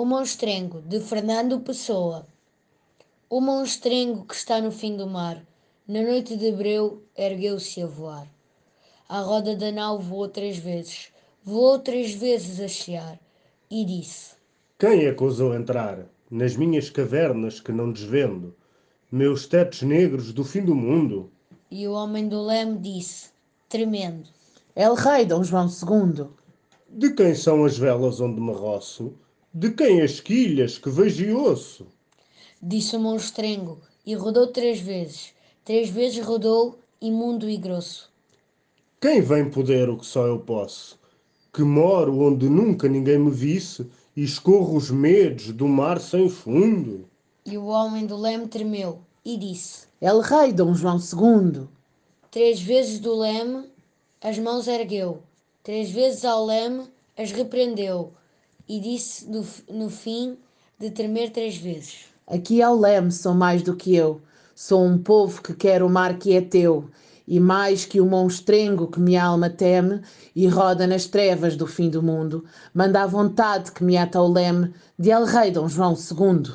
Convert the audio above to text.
O Monstrengo, de Fernando Pessoa. O monstrengo que está no fim do mar, na noite de breu, ergueu-se a voar. A roda da nau voou três vezes, voou três vezes a chiar, e disse: Quem é que ousou entrar nas minhas cavernas que não desvendo, meus tetos negros do fim do mundo? E o homem do leme disse, tremendo: El Rei Dom João II. De quem são as velas onde me roço? De quem as quilhas que vejo e ouço? Disse o monstrengo, e rodou três vezes. Três vezes rodou, imundo e grosso. Quem vem poder o que só eu posso? Que moro onde nunca ninguém me visse e escorro os medos do mar sem fundo. E o homem do leme tremeu, e disse, El Rei Dom João II. Três vezes do leme as mãos ergueu, três vezes ao leme as repreendeu, e disse no, fim de tremer três vezes. Aqui ao leme sou mais do que eu. Sou um povo que quer o mar que é teu, e mais que o monstrengo que minha alma teme e roda nas trevas do fim do mundo, manda a vontade que me ata ao leme de El Rei Dom João II.